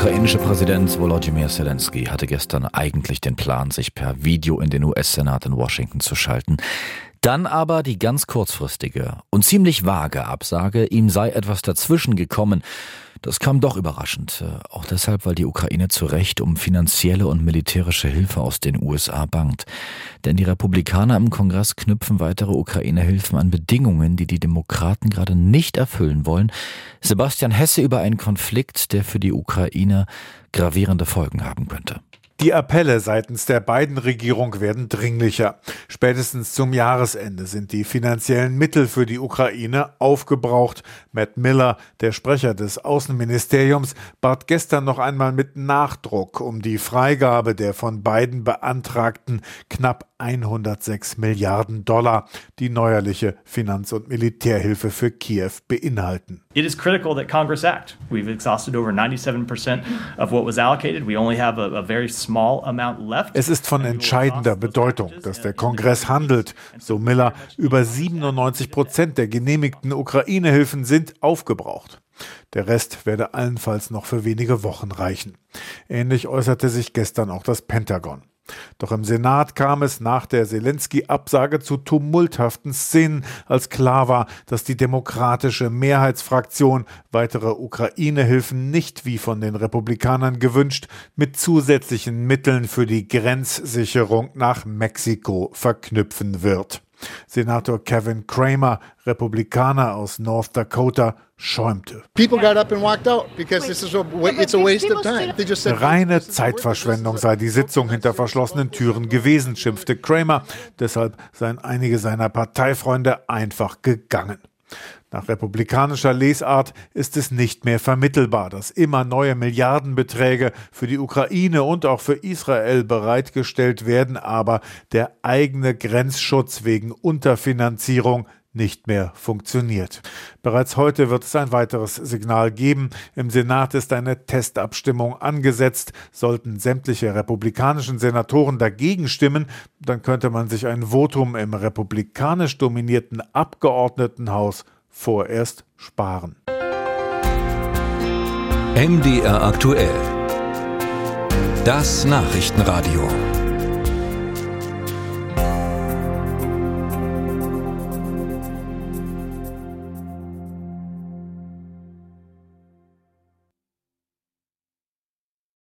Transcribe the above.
ukrainische Präsident Volodymyr Zelensky hatte gestern eigentlich den Plan, sich per Video in den US-Senat in Washington zu schalten. Dann aber die ganz kurzfristige und ziemlich vage Absage, ihm sei etwas dazwischen gekommen. Das kam doch überraschend, äh, auch deshalb, weil die Ukraine zu Recht um finanzielle und militärische Hilfe aus den USA bangt. Denn die Republikaner im Kongress knüpfen weitere Ukraine-Hilfen an Bedingungen, die die Demokraten gerade nicht erfüllen wollen. Sebastian Hesse über einen Konflikt, der für die Ukraine gravierende Folgen haben könnte. Die Appelle seitens der beiden Regierung werden dringlicher. Spätestens zum Jahresende sind die finanziellen Mittel für die Ukraine aufgebraucht. Matt Miller, der Sprecher des Außenministeriums, bat gestern noch einmal mit Nachdruck um die Freigabe der von beiden beantragten knapp 106 Milliarden Dollar, die neuerliche Finanz- und Militärhilfe für Kiew beinhalten. It is critical that Congress act. We've exhausted over 97% of what was allocated. We only have a, a very small amount left. Es ist von entscheidender Bedeutung, dass der Kongress handelt, so Miller. Über 97 Prozent der genehmigten Ukraine-Hilfen sind aufgebraucht. Der Rest werde allenfalls noch für wenige Wochen reichen. Ähnlich äußerte sich gestern auch das Pentagon. Doch im Senat kam es nach der Zelensky-Absage zu tumulthaften Szenen, als klar war, dass die demokratische Mehrheitsfraktion weitere Ukraine-Hilfen nicht wie von den Republikanern gewünscht mit zusätzlichen Mitteln für die Grenzsicherung nach Mexiko verknüpfen wird. Senator Kevin Kramer, Republikaner aus North Dakota, schäumte. Reine Zeitverschwendung sei die Sitzung hinter verschlossenen Türen gewesen, schimpfte Kramer. Deshalb seien einige seiner Parteifreunde einfach gegangen. Nach republikanischer Lesart ist es nicht mehr vermittelbar, dass immer neue Milliardenbeträge für die Ukraine und auch für Israel bereitgestellt werden, aber der eigene Grenzschutz wegen Unterfinanzierung nicht mehr funktioniert. Bereits heute wird es ein weiteres Signal geben. Im Senat ist eine Testabstimmung angesetzt. Sollten sämtliche republikanischen Senatoren dagegen stimmen, dann könnte man sich ein Votum im republikanisch dominierten Abgeordnetenhaus vorerst sparen. MDR aktuell. Das Nachrichtenradio.